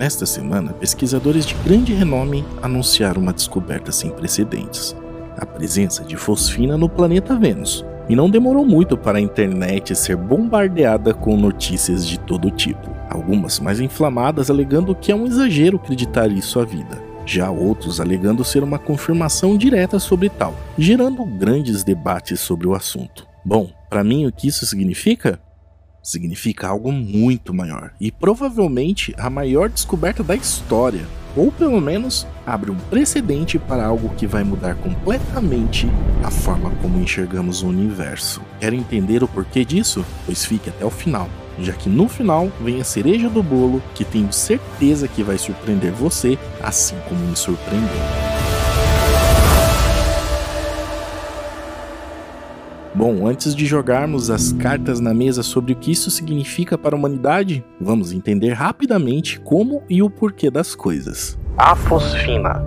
Nesta semana, pesquisadores de grande renome anunciaram uma descoberta sem precedentes: a presença de fosfina no planeta Vênus. E não demorou muito para a internet ser bombardeada com notícias de todo tipo, algumas mais inflamadas alegando que é um exagero acreditar isso à vida já outros alegando ser uma confirmação direta sobre tal, gerando grandes debates sobre o assunto. Bom, para mim o que isso significa? Significa algo muito maior e provavelmente a maior descoberta da história, ou pelo menos abre um precedente para algo que vai mudar completamente a forma como enxergamos o universo. Quer entender o porquê disso? Pois fique até o final já que no final vem a cereja do bolo que tenho certeza que vai surpreender você, assim como me surpreendeu. Bom, antes de jogarmos as cartas na mesa sobre o que isso significa para a humanidade, vamos entender rapidamente como e o porquê das coisas. A fosfina.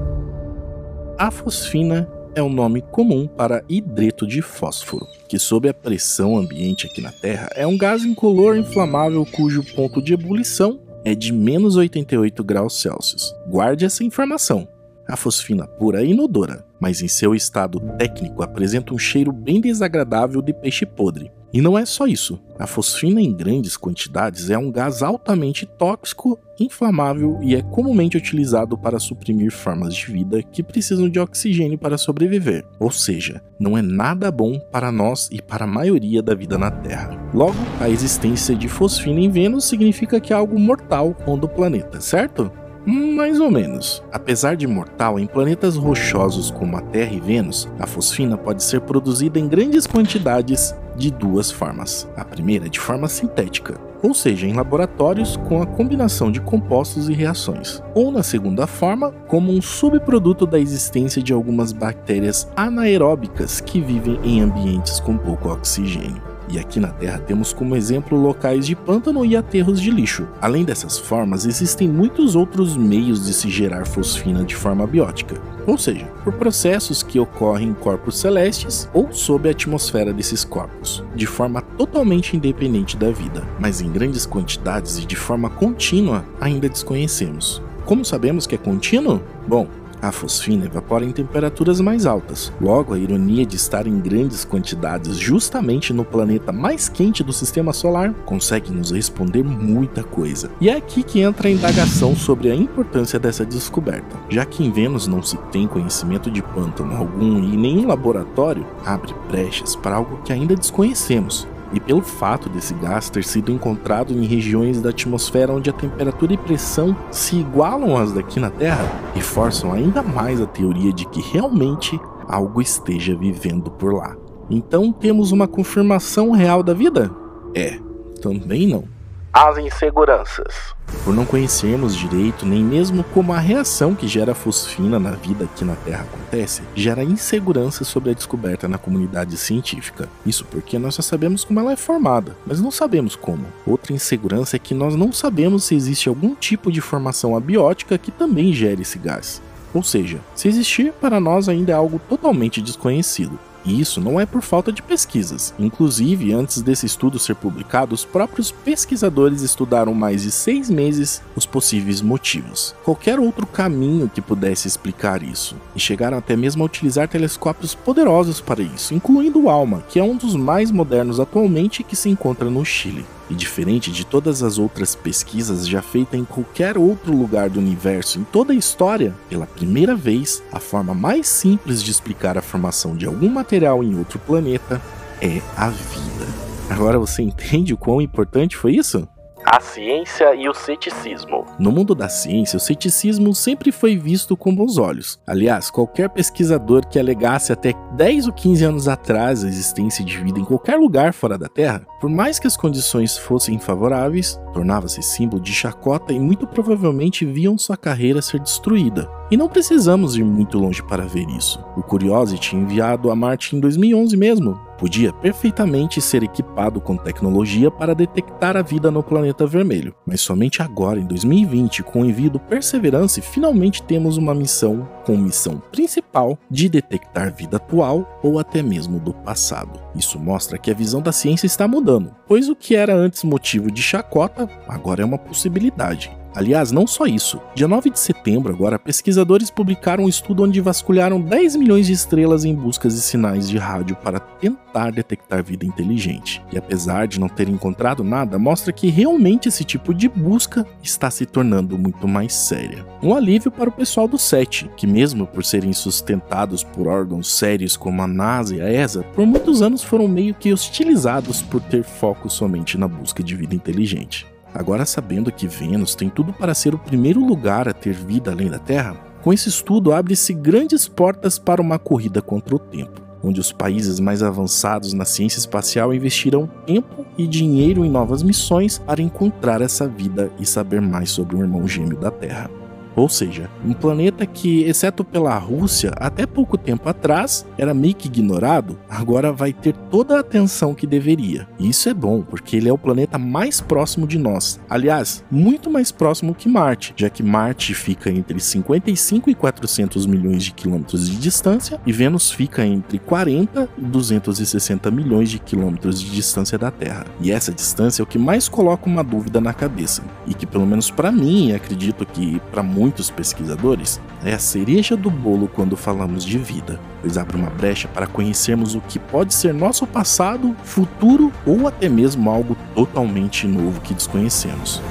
A fosfina é um nome comum para hidreto de fósforo, que sob a pressão ambiente aqui na Terra é um gás incolor inflamável cujo ponto de ebulição é de menos 88 graus Celsius. Guarde essa informação. A fosfina pura é inodora, mas em seu estado técnico apresenta um cheiro bem desagradável de peixe podre. E não é só isso. A fosfina em grandes quantidades é um gás altamente tóxico, inflamável e é comumente utilizado para suprimir formas de vida que precisam de oxigênio para sobreviver. Ou seja, não é nada bom para nós e para a maioria da vida na Terra. Logo, a existência de fosfina em Vênus significa que é algo mortal do planeta, certo? Mais ou menos. Apesar de mortal, em planetas rochosos como a Terra e Vênus, a fosfina pode ser produzida em grandes quantidades de duas formas. A primeira de forma sintética, ou seja, em laboratórios com a combinação de compostos e reações, ou na segunda forma, como um subproduto da existência de algumas bactérias anaeróbicas que vivem em ambientes com pouco oxigênio. E aqui na Terra temos como exemplo locais de pântano e aterros de lixo. Além dessas formas, existem muitos outros meios de se gerar fosfina de forma biótica, ou seja, por processos que ocorrem em corpos celestes ou sob a atmosfera desses corpos, de forma totalmente independente da vida, mas em grandes quantidades e de forma contínua ainda desconhecemos. Como sabemos que é contínuo? Bom, a fosfina evapora em temperaturas mais altas. Logo, a ironia de estar em grandes quantidades justamente no planeta mais quente do sistema solar consegue nos responder muita coisa. E é aqui que entra a indagação sobre a importância dessa descoberta. Já que em Vênus não se tem conhecimento de pântano algum e nenhum laboratório, abre brechas para algo que ainda desconhecemos e pelo fato desse gás ter sido encontrado em regiões da atmosfera onde a temperatura e pressão se igualam às daqui na Terra, reforçam ainda mais a teoria de que realmente algo esteja vivendo por lá. Então temos uma confirmação real da vida? É, também não as inseguranças. Por não conhecermos direito nem mesmo como a reação que gera fosfina na vida aqui na Terra acontece, gera insegurança sobre a descoberta na comunidade científica. Isso porque nós só sabemos como ela é formada, mas não sabemos como. Outra insegurança é que nós não sabemos se existe algum tipo de formação abiótica que também gere esse gás. Ou seja, se existir, para nós ainda é algo totalmente desconhecido. E isso não é por falta de pesquisas. Inclusive, antes desse estudo ser publicado, os próprios pesquisadores estudaram mais de seis meses os possíveis motivos. Qualquer outro caminho que pudesse explicar isso. E chegaram até mesmo a utilizar telescópios poderosos para isso, incluindo o ALMA, que é um dos mais modernos atualmente que se encontra no Chile. E diferente de todas as outras pesquisas já feitas em qualquer outro lugar do universo em toda a história, pela primeira vez, a forma mais simples de explicar a formação de algum material em outro planeta é a vida. Agora você entende o quão importante foi isso? A ciência e o ceticismo. No mundo da ciência, o ceticismo sempre foi visto com bons olhos. Aliás, qualquer pesquisador que alegasse até 10 ou 15 anos atrás a existência de vida em qualquer lugar fora da Terra, por mais que as condições fossem favoráveis, tornava-se símbolo de chacota e muito provavelmente viam sua carreira ser destruída. E não precisamos ir muito longe para ver isso. O Curiosity, enviado a Marte em 2011 mesmo, podia perfeitamente ser equipado com tecnologia para detectar a vida no planeta vermelho, mas somente agora, em 2020, com o envio do Perseverance, finalmente temos uma missão com missão principal de detectar vida atual ou até mesmo do passado. Isso mostra que a visão da ciência está mudando, pois o que era antes motivo de chacota agora é uma possibilidade. Aliás, não só isso. Dia 9 de setembro, agora, pesquisadores publicaram um estudo onde vasculharam 10 milhões de estrelas em buscas de sinais de rádio para tentar detectar vida inteligente. E apesar de não ter encontrado nada, mostra que realmente esse tipo de busca está se tornando muito mais séria. Um alívio para o pessoal do SET, que mesmo por serem sustentados por órgãos sérios como a NASA e a ESA, por muitos anos foram meio que hostilizados por ter foco somente na busca de vida inteligente. Agora, sabendo que Vênus tem tudo para ser o primeiro lugar a ter vida além da Terra, com esse estudo abre-se grandes portas para uma corrida contra o tempo, onde os países mais avançados na ciência espacial investirão tempo e dinheiro em novas missões para encontrar essa vida e saber mais sobre o irmão gêmeo da Terra. Ou seja, um planeta que, exceto pela Rússia, até pouco tempo atrás era meio que ignorado, agora vai ter toda a atenção que deveria. E isso é bom, porque ele é o planeta mais próximo de nós. Aliás, muito mais próximo que Marte, já que Marte fica entre 55 e 400 milhões de quilômetros de distância e Vênus fica entre 40 e 260 milhões de quilômetros de distância da Terra. E essa distância é o que mais coloca uma dúvida na cabeça, e que pelo menos para mim, acredito que para muitos pesquisadores, é a cereja do bolo quando falamos de vida, pois abre uma brecha para conhecermos o que pode ser nosso passado, futuro ou até mesmo algo totalmente novo que desconhecemos.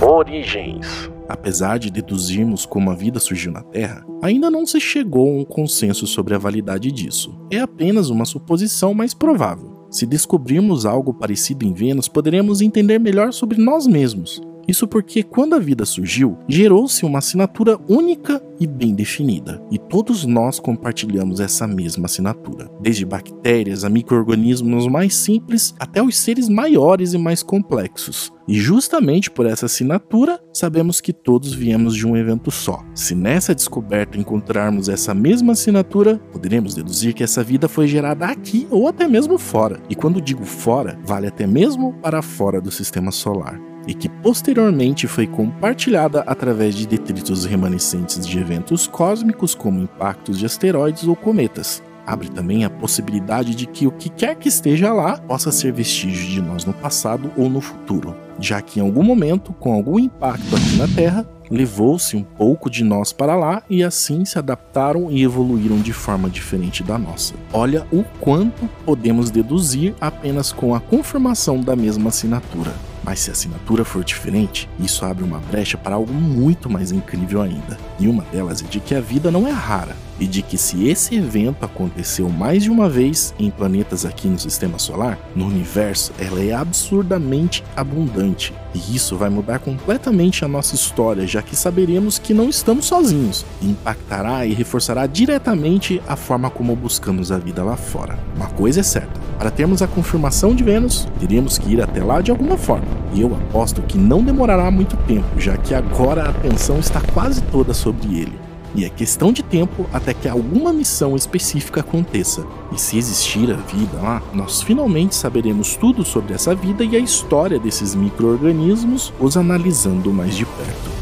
Origens Apesar de deduzirmos como a vida surgiu na Terra, ainda não se chegou a um consenso sobre a validade disso. É apenas uma suposição mais provável. Se descobrirmos algo parecido em Vênus, poderemos entender melhor sobre nós mesmos, isso porque quando a vida surgiu, gerou-se uma assinatura única e bem definida, e todos nós compartilhamos essa mesma assinatura, desde bactérias a microorganismos mais simples até os seres maiores e mais complexos. E justamente por essa assinatura, sabemos que todos viemos de um evento só. Se nessa descoberta encontrarmos essa mesma assinatura, poderemos deduzir que essa vida foi gerada aqui ou até mesmo fora. E quando digo fora, vale até mesmo para fora do sistema solar e que posteriormente foi compartilhada através de detritos remanescentes de eventos cósmicos como impactos de asteroides ou cometas. Abre também a possibilidade de que o que quer que esteja lá possa ser vestígio de nós no passado ou no futuro, já que em algum momento, com algum impacto aqui na Terra, levou-se um pouco de nós para lá e assim se adaptaram e evoluíram de forma diferente da nossa. Olha o quanto podemos deduzir apenas com a confirmação da mesma assinatura. Mas se a assinatura for diferente, isso abre uma brecha para algo muito mais incrível ainda. E uma delas é de que a vida não é rara, e de que se esse evento aconteceu mais de uma vez em planetas aqui no sistema solar, no universo ela é absurdamente abundante. E isso vai mudar completamente a nossa história, já que saberemos que não estamos sozinhos, impactará e reforçará diretamente a forma como buscamos a vida lá fora. Uma coisa é certa: para termos a confirmação de Vênus, teremos que ir até lá de alguma forma. E eu aposto que não demorará muito tempo, já que agora a atenção está quase toda sobre ele. E é questão de tempo até que alguma missão específica aconteça. E se existir a vida lá, nós finalmente saberemos tudo sobre essa vida e a história desses micro-organismos, os analisando mais de perto.